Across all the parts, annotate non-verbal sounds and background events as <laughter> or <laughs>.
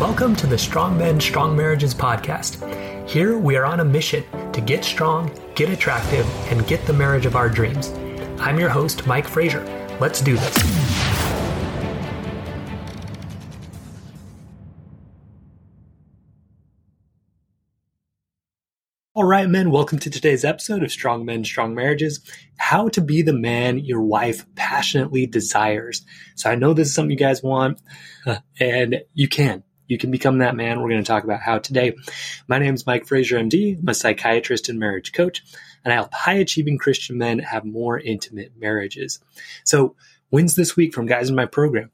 Welcome to the Strong Men, Strong Marriages podcast. Here we are on a mission to get strong, get attractive, and get the marriage of our dreams. I'm your host, Mike Frazier. Let's do this. All right, men, welcome to today's episode of Strong Men, Strong Marriages How to Be the Man Your Wife Passionately Desires. So, I know this is something you guys want, <laughs> and you can. You can become that man. We're going to talk about how today. My name is Mike Frazier, MD. I'm a psychiatrist and marriage coach, and I help high achieving Christian men have more intimate marriages. So, wins this week from guys in my program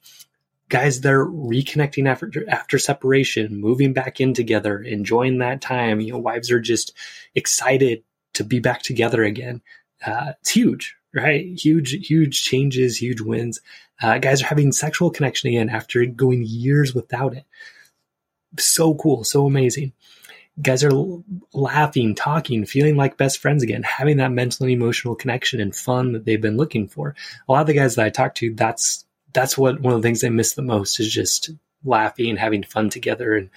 guys they're reconnecting after after separation moving back in together enjoying that time you know wives are just excited to be back together again uh, it's huge right huge huge changes huge wins uh, guys are having sexual connection again after going years without it so cool so amazing guys are laughing talking feeling like best friends again having that mental and emotional connection and fun that they've been looking for a lot of the guys that i talk to that's that's what one of the things they miss the most is just laughing, and having fun together. And,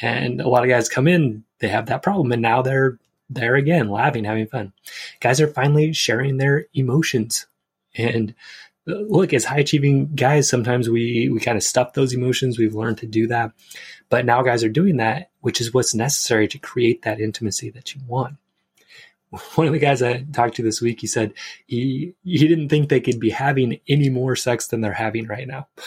and a lot of guys come in, they have that problem. And now they're there again, laughing, having fun. Guys are finally sharing their emotions. And look, as high achieving guys, sometimes we, we kind of stuff those emotions. We've learned to do that. But now guys are doing that, which is what's necessary to create that intimacy that you want <laughs> one of the guys I talked to this week, he said he he didn't think they could be having any more sex than they're having right now. <laughs>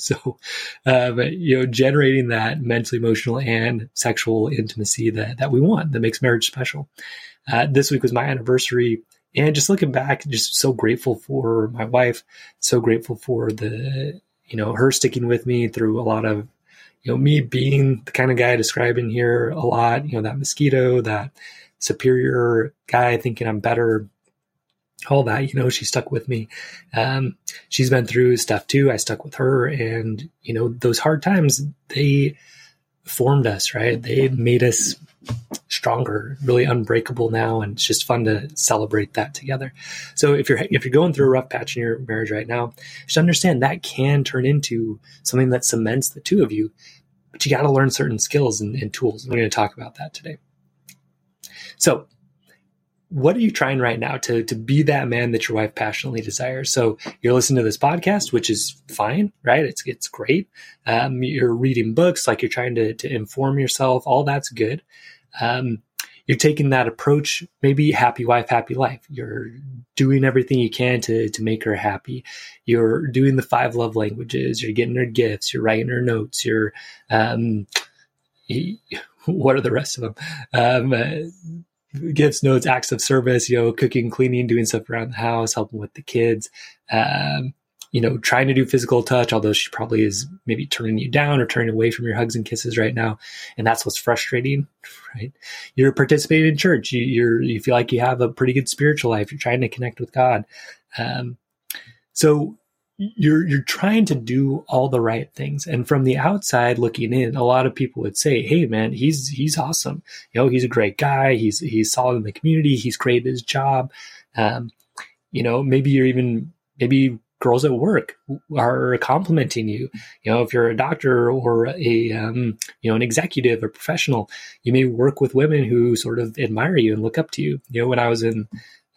So, um, you know, generating that mental, emotional, and sexual intimacy that that we want that makes marriage special. Uh, this week was my anniversary, and just looking back, just so grateful for my wife, so grateful for the you know her sticking with me through a lot of you know me being the kind of guy describing here a lot. You know that mosquito that superior guy thinking I'm better, all that, you know, she stuck with me. Um, she's been through stuff too. I stuck with her and, you know, those hard times, they formed us, right? They made us stronger, really unbreakable now. And it's just fun to celebrate that together. So if you're, if you're going through a rough patch in your marriage right now, just understand that can turn into something that cements the two of you, but you got to learn certain skills and, and tools. We're going to talk about that today. So, what are you trying right now to to be that man that your wife passionately desires? So you're listening to this podcast, which is fine, right? It's it's great. Um, you're reading books, like you're trying to to inform yourself. All that's good. Um, you're taking that approach, maybe happy wife, happy life. You're doing everything you can to to make her happy. You're doing the five love languages. You're getting her gifts. You're writing her notes. You're um, what are the rest of them? Um, uh, gifts, notes, acts of service, you know, cooking, cleaning, doing stuff around the house, helping with the kids, um, you know, trying to do physical touch, although she probably is maybe turning you down or turning away from your hugs and kisses right now. And that's what's frustrating, <laughs> right? You're participating in church. You, you're, you feel like you have a pretty good spiritual life. You're trying to connect with God. Um, so you're you're trying to do all the right things. And from the outside looking in a lot of people would say hey man he's he's awesome. You know he's a great guy. He's he's solid in the community. He's great at his job. Um, you know maybe you're even maybe girls at work are complimenting you. You know if you're a doctor or a um, you know an executive or professional you may work with women who sort of admire you and look up to you. You know when i was in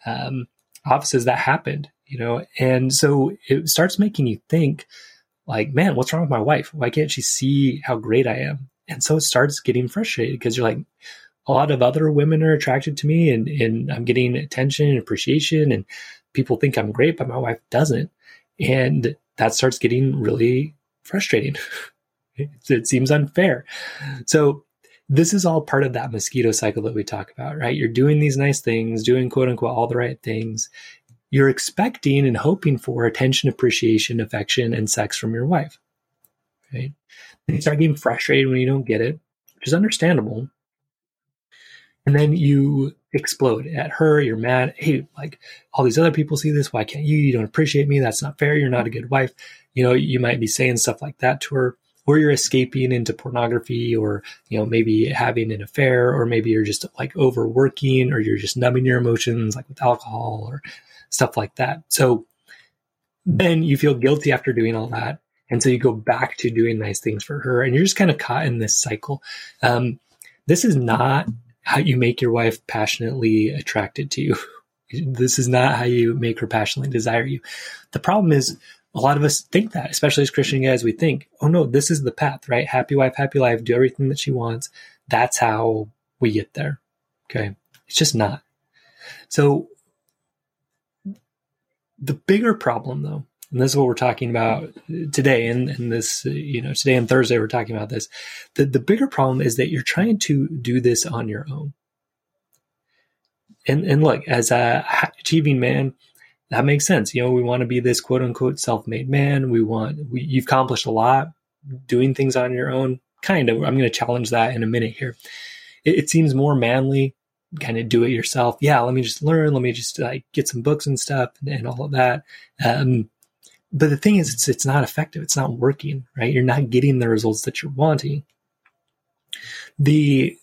um, offices that happened you know? And so it starts making you think like man what's wrong with my wife? Why can't she see how great i am? And so it starts getting frustrated because you're like a lot of other women are attracted to me and, and i'm getting attention and appreciation and people think i'm great but my wife doesn't. And that starts getting really frustrating. It, <laughs> it seems unfair. So this is all part of that mosquito cycle that we talk about, right? You're doing these nice things, doing quote unquote all the right things, you're expecting and hoping for attention, appreciation, affection, and sex from your wife. Right? And you start getting frustrated when you don't get it, which is understandable. And then you explode at her. You're mad. Hey, like all these other people see this. Why can't you? You don't appreciate me. That's not fair. You're not a good wife. You know, you might be saying stuff like that to her or you're escaping into pornography or you know maybe having an affair or maybe you're just like overworking or you're just numbing your emotions like with alcohol or stuff like that. So then you feel guilty after doing all that. And so you go back to doing nice things for her and you're just kind of caught in this cycle. Um, this is not how you make your wife passionately attracted to you. <laughs> This is not how you make her passionately desire you. The problem is a lot of us think that, especially as Christian guys, we think, oh no, this is the path, right? Happy wife, happy life, do everything that she wants. That's how we get there. Okay. It's just not. So the bigger problem though, and this is what we're talking about today and, and this, you know, today and Thursday, we're talking about this. The, the bigger problem is that you're trying to do this on your own. And, and look, as a achieving man, that makes sense. You know, we want to be this quote unquote self made man. We want, we, you've accomplished a lot doing things on your own. Kind of. I'm going to challenge that in a minute here. It, it seems more manly kind of do it yourself. Yeah, let me just learn. Let me just like get some books and stuff and, and all of that. Um, but the thing is, it's it's not effective. It's not working. Right? You're not getting the results that you're wanting. The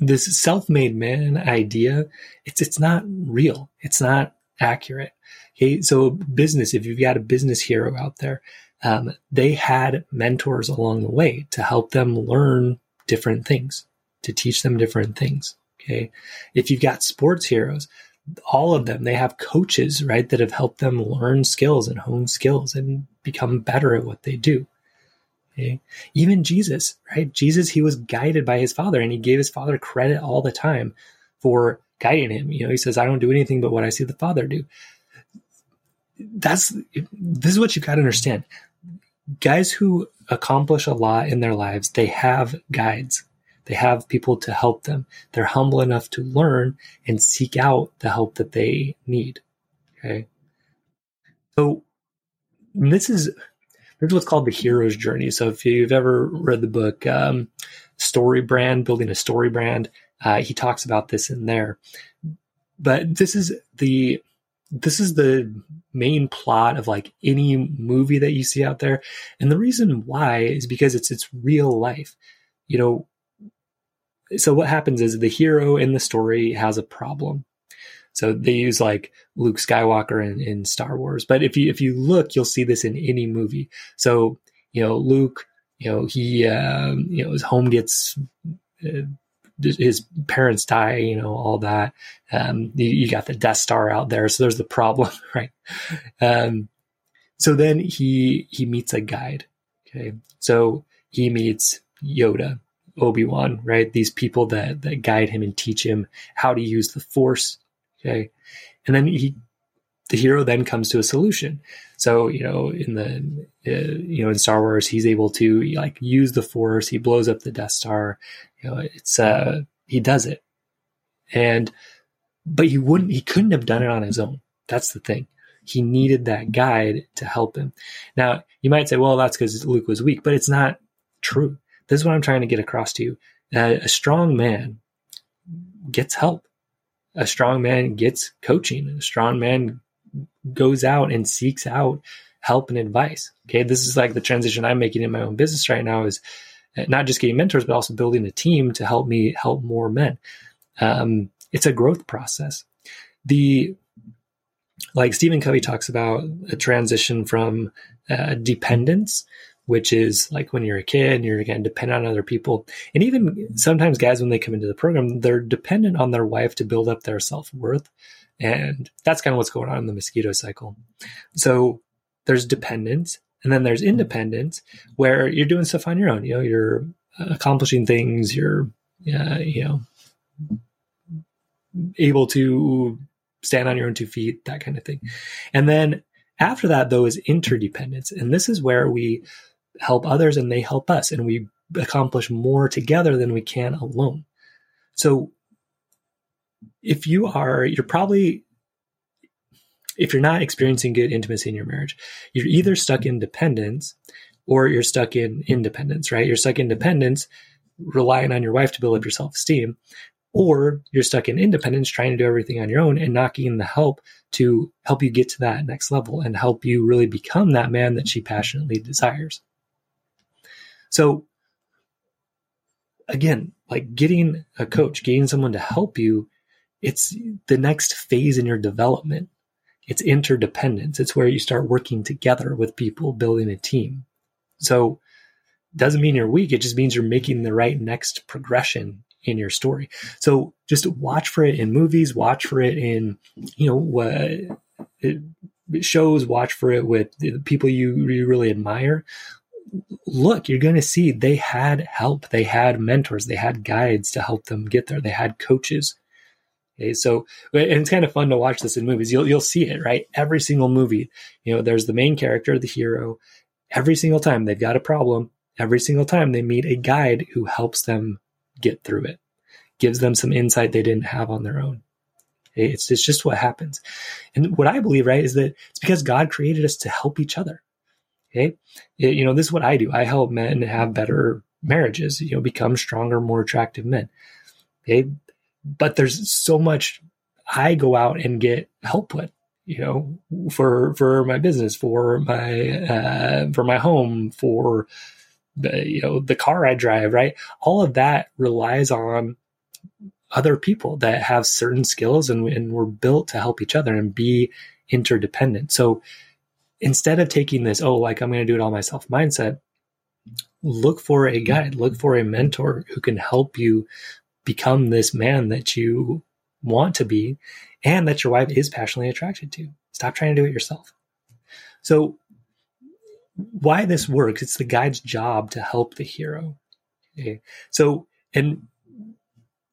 this self-made man idea, it's it's not real. It's not accurate. Okay, so business. If you've got a business hero out there, um, they had mentors along the way to help them learn different things, to teach them different things. Okay. If you've got sports heroes, all of them, they have coaches, right, that have helped them learn skills and hone skills and become better at what they do. Okay. Even Jesus, right? Jesus, he was guided by his father and he gave his father credit all the time for guiding him. You know, he says, I don't do anything but what I see the father do. That's, this is what you've got to understand. Guys who accomplish a lot in their lives, they have guides. They have people to help them. They're humble enough to learn and seek out the help that they need. Okay. So this is this is what's called the hero's journey. So if you've ever read the book um, Story Brand, building a story brand, uh, he talks about this in there. But this is the this is the main plot of like any movie that you see out there, and the reason why is because it's it's real life. You know, so what happens is the hero in the story has a problem. So they use like Luke Skywalker in, in Star Wars, but if you if you look, you'll see this in any movie. So you know Luke, you know he um, you know his home gets. Uh, his parents die, you know, all that. Um, you, you, got the Death Star out there, so there's the problem, <laughs> right? Um, so then he he meets a guide. Okay, so he meets Yoda, Obi-Wan, right? These people that, that guide him and teach him how to use the force. Okay. And then he, the hero then comes to a solution. So, you know, in the, uh, you know, in Star Wars, he's able to like use the force. He blows up the Death Star. You know, it's, uh, he does it. And, but he wouldn't, he couldn't have done it on his own. That's the thing. He needed that guide to help him. Now, you might say, well, that's because Luke was weak, but it's not true this is what I'm trying to get across to you. Uh, a strong man gets help. A strong man gets coaching. A strong man goes out and seeks out help and advice. Okay. This is like the transition I'm making in my own business right now is not just getting mentors, but also building a team to help me help more men. Um, it's a growth process. The, like Stephen Covey talks about a transition from uh, dependence which is like when you're a kid and you're again dependent on other people. And even sometimes guys, when they come into the program, they're dependent on their wife to build up their self worth. And that's kind of what's going on in the mosquito cycle. So there's dependence and then there's independence where you're doing stuff on your own. You know, you're accomplishing things, you're, uh, you know, able to stand on your own two feet, that kind of thing. And then after that, though, is interdependence. And this is where we help others and they help us and we accomplish more together than we can alone. So if you are, you're probably, if you're not experiencing good intimacy in your marriage, you're either stuck in dependence or you're stuck in independence, right? You're stuck in dependence, relying on your wife to build up your self esteem, or you're stuck in independence, trying to do everything on your own and not getting the help to help you get to that next level and help you really become that man that she passionately desires. So again, like getting a coach, getting someone to help you, it's the next phase in your development. It's interdependence. It's where you start working together with people, building a team. So doesn't mean you're weak. It just means you're making the right next progression in your story. So just watch for it in movies, watch for it in, you know, what shows, watch for it with the people you, you really admire. Look, you're going to see they had help. They had mentors. They had guides to help them get there. They had coaches. Okay, so eh, and it's kind of fun to watch this in movies. You'll you'll see it right every single movie. You know, there's the main character, the hero. Every single time they've got a problem, every single time they meet a guide who helps them get through it, gives them some insight they didn't have on their own. Eh, it's, it's just what happens. And what I believe, right, is that it's because God created us to help each other. Okay. It, you know, this is what I do. I help men have better marriages, you know, become stronger, more attractive men. Okay. But there's so much I go out and get help with, you know, for, for my business, for my, uh, for my home, for the, you know, the car I drive, right? All of that relies on other people that have certain skills and, and we're built to help each other and be interdependent. So instead of taking this, oh, like I'm going to do it all myself mindset, look for a guide, look for a mentor who can help you become this man that you want to be and that your wife is passionately attracted to. Stop trying to do it yourself. So, why this works, it's the guide's job to help the hero. Okay. So, and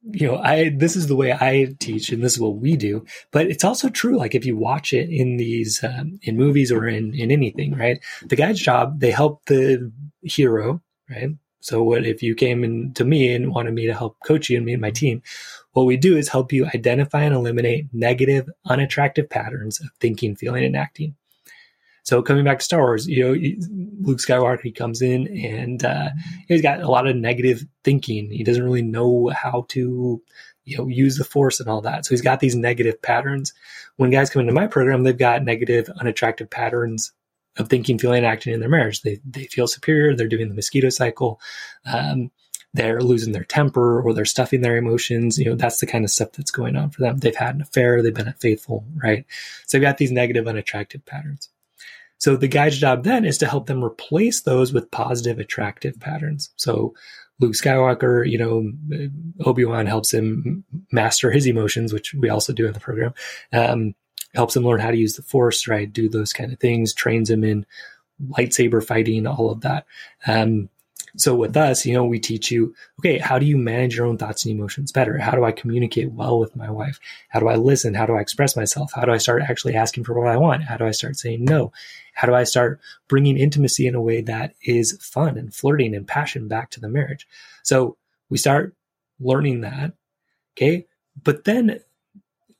you know, I this is the way I teach, and this is what we do. But it's also true. Like if you watch it in these um, in movies or in in anything, right? The guide's job they help the hero, right? So what if you came in to me and wanted me to help coach you and me and my team? What we do is help you identify and eliminate negative, unattractive patterns of thinking, feeling, and acting. So coming back to Star Wars, you know, Luke Skywalker, he comes in and uh, he's got a lot of negative thinking. He doesn't really know how to, you know, use the Force and all that. So he's got these negative patterns. When guys come into my program, they've got negative, unattractive patterns of thinking, feeling, and acting in their marriage. They they feel superior. They're doing the mosquito cycle. Um, they're losing their temper or they're stuffing their emotions. You know, that's the kind of stuff that's going on for them. They've had an affair. They've been unfaithful, right? So they've got these negative, unattractive patterns. So the guide's job then is to help them replace those with positive, attractive patterns. So Luke Skywalker, you know, Obi Wan helps him master his emotions, which we also do in the program. Um, helps him learn how to use the Force, right? Do those kind of things. Trains him in lightsaber fighting, all of that. Um, so with us, you know, we teach you, okay, how do you manage your own thoughts and emotions better? How do I communicate well with my wife? How do I listen? How do I express myself? How do I start actually asking for what I want? How do I start saying no? How do I start bringing intimacy in a way that is fun and flirting and passion back to the marriage? So we start learning that. Okay. But then,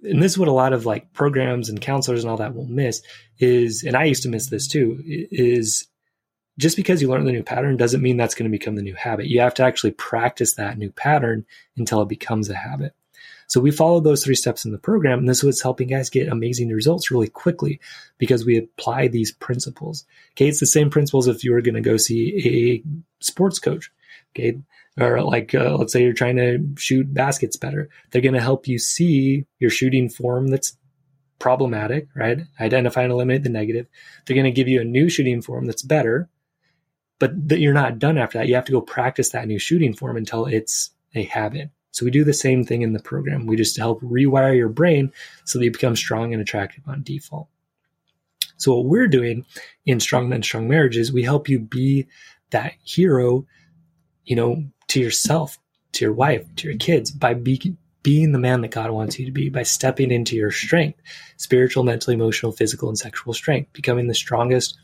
and this is what a lot of like programs and counselors and all that will miss is, and I used to miss this too, is just because you learn the new pattern doesn't mean that's going to become the new habit. You have to actually practice that new pattern until it becomes a habit. So we follow those three steps in the program, and this is what's helping guys get amazing results really quickly because we apply these principles. Okay, it's the same principles if you were going to go see a sports coach. Okay, or like uh, let's say you're trying to shoot baskets better, they're going to help you see your shooting form that's problematic, right? Identify and eliminate the negative. They're going to give you a new shooting form that's better but that you're not done after that. You have to go practice that new shooting form until it's a habit. So we do the same thing in the program. We just help rewire your brain so that you become strong and attractive on default. So what we're doing in Strong Men, Strong Marriages, we help you be that hero, you know, to yourself, to your wife, to your kids by be, being the man that God wants you to be, by stepping into your strength, spiritual, mental, emotional, physical, and sexual strength, becoming the strongest,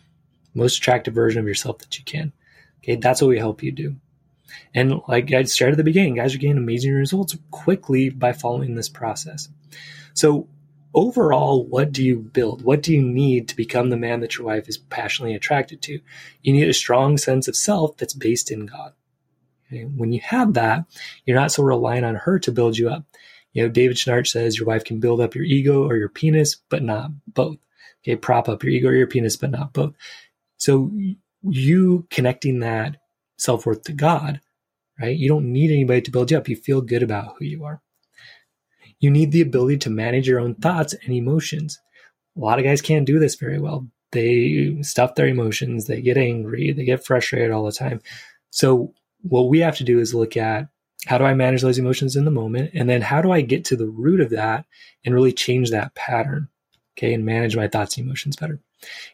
most attractive version of yourself that you can. Okay, that's what we help you do. And like I started at the beginning, guys are getting amazing results quickly by following this process. So overall, what do you build? What do you need to become the man that your wife is passionately attracted to? You need a strong sense of self that's based in God. When you have that, you're not so reliant on her to build you up. You know, David Schnarch says your wife can build up your ego or your penis, but not both. Okay, prop up your ego or your penis, but not both. So you connecting that self worth to God, right? You don't need anybody to build you up. You feel good about who you are. You need the ability to manage your own thoughts and emotions. A lot of guys can't do this very well. they stuff their emotions, they get angry, they get frustrated all the time. So what we have to do is look at how do I manage those emotions in the moment? And then how do I get to the root of that and really change that pattern? Okay. And manage my thoughts and emotions better.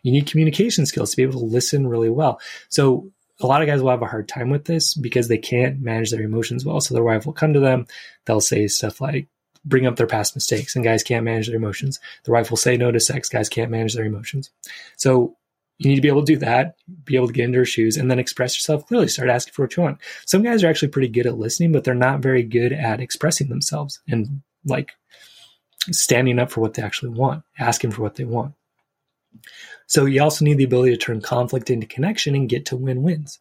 You need communication skills to be able to listen really well. So a lot of guys will have a hard time with this because they can't manage their emotions well. So their wife will come to them. They'll say stuff like, bring up their past mistakes and guys can't manage their emotions. The wife will say no to sex. Guys can't manage their emotions. So you need to be able to do that, be able to get into her shoes and then express yourself clearly. Start asking for what you want. Some guys are actually pretty good at listening, but they're not very good at expressing themselves and like standing up for what they actually want, asking for what they want. So you also need the ability to turn conflict into connection and get to win-wins.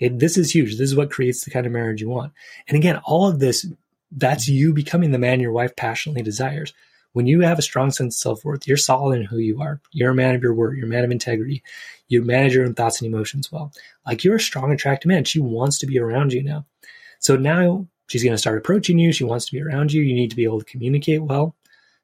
This is huge. This is what creates the kind of marriage you want. And again, all of this that's you becoming the man your wife passionately desires. When you have a strong sense of self worth, you're solid in who you are. You're a man of your word. You're a man of integrity. You manage your own thoughts and emotions well. Like you're a strong, attractive man. She wants to be around you now. So now she's going to start approaching you. She wants to be around you. You need to be able to communicate well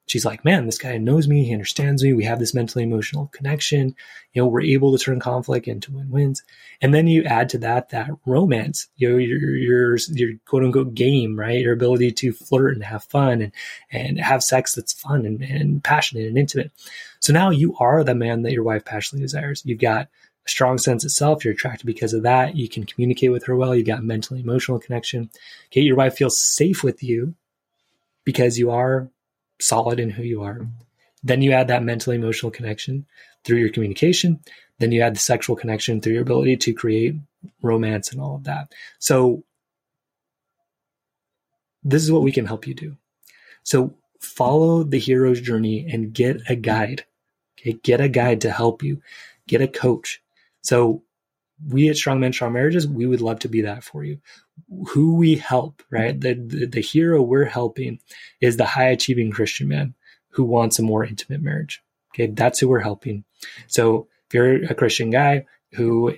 she's like, man, this guy knows me. He understands me. We have this mentally emotional connection. You know, we're able to turn conflict into win wins. And then you add to that, that romance, you know, your, your, your quote unquote game, right? Your ability to flirt and have fun and, and have sex that's fun and, and passionate and intimate. So now you are the man that your wife passionately desires. You've got a strong sense of self. You're attracted because of that. You can communicate with her well. You got mentally emotional connection. Okay. Your wife feels safe with you because you are solid in who you are. Then you add that mental emotional connection through your communication. Then you add the sexual connection through your ability to create romance and all of that. So this is what we can help you do. So follow the hero's journey and get a guide. Okay, get a guide to help you. Get a coach. So we at Strong Men, Strong Marriages, we would love to be that for you. Who we help, right? The, the, the hero we're helping is the high achieving Christian man who wants a more intimate marriage. Okay, that's who we're helping. So if you're a Christian guy who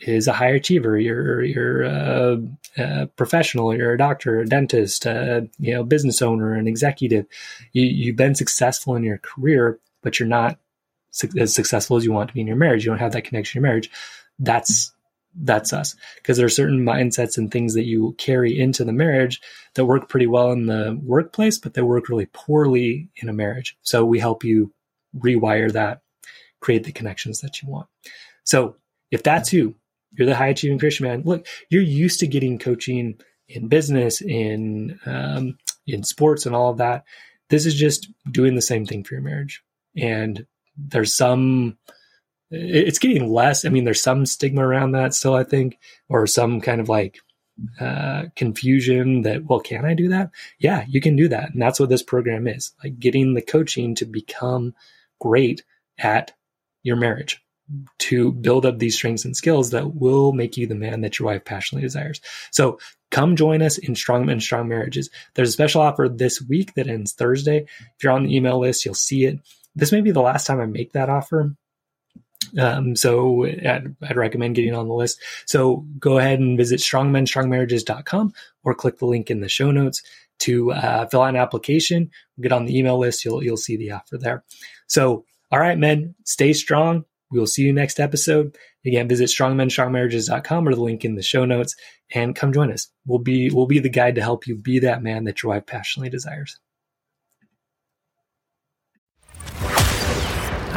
is a high achiever, you're you're a, a professional, you're a doctor, a dentist, a, you know, business owner, an executive. You, you've been successful in your career, but you're not as successful as you want to be in your marriage. You don't have that connection in your marriage that's that's us. Because there are certain mindsets and things that you carry into the marriage that work pretty well in the workplace but they work really poorly in a marriage. So we help you rewire that create the connections that you want. So if that's you you're the high achieving christian man look you're used to getting coaching in business in um, in sports and all of that. This is just doing the same thing for your marriage. And there's some it's getting less. I mean, there's some stigma around that still, I think, or some kind of like uh, confusion that, well, can I do that? Yeah, you can do that. And that's what this program is like getting the coaching to become great at your marriage, to build up these strengths and skills that will make you the man that your wife passionately desires. So come join us in Strong Men, Strong Marriages. There's a special offer this week that ends Thursday. If you're on the email list, you'll see it. This may be the last time I make that offer um, so I'd, I'd, recommend getting on the list. So go ahead and visit strongmenstrongmarriages.com or click the link in the show notes to uh, fill out an application. Get on the email list. You'll you'll see the offer there. So all right, men, stay strong. We will see you next episode. Again, visit strongmenstrongmarriages.com or the link in the show notes and come join us. We'll be we'll be the guide to help you be that man that your wife passionately desires.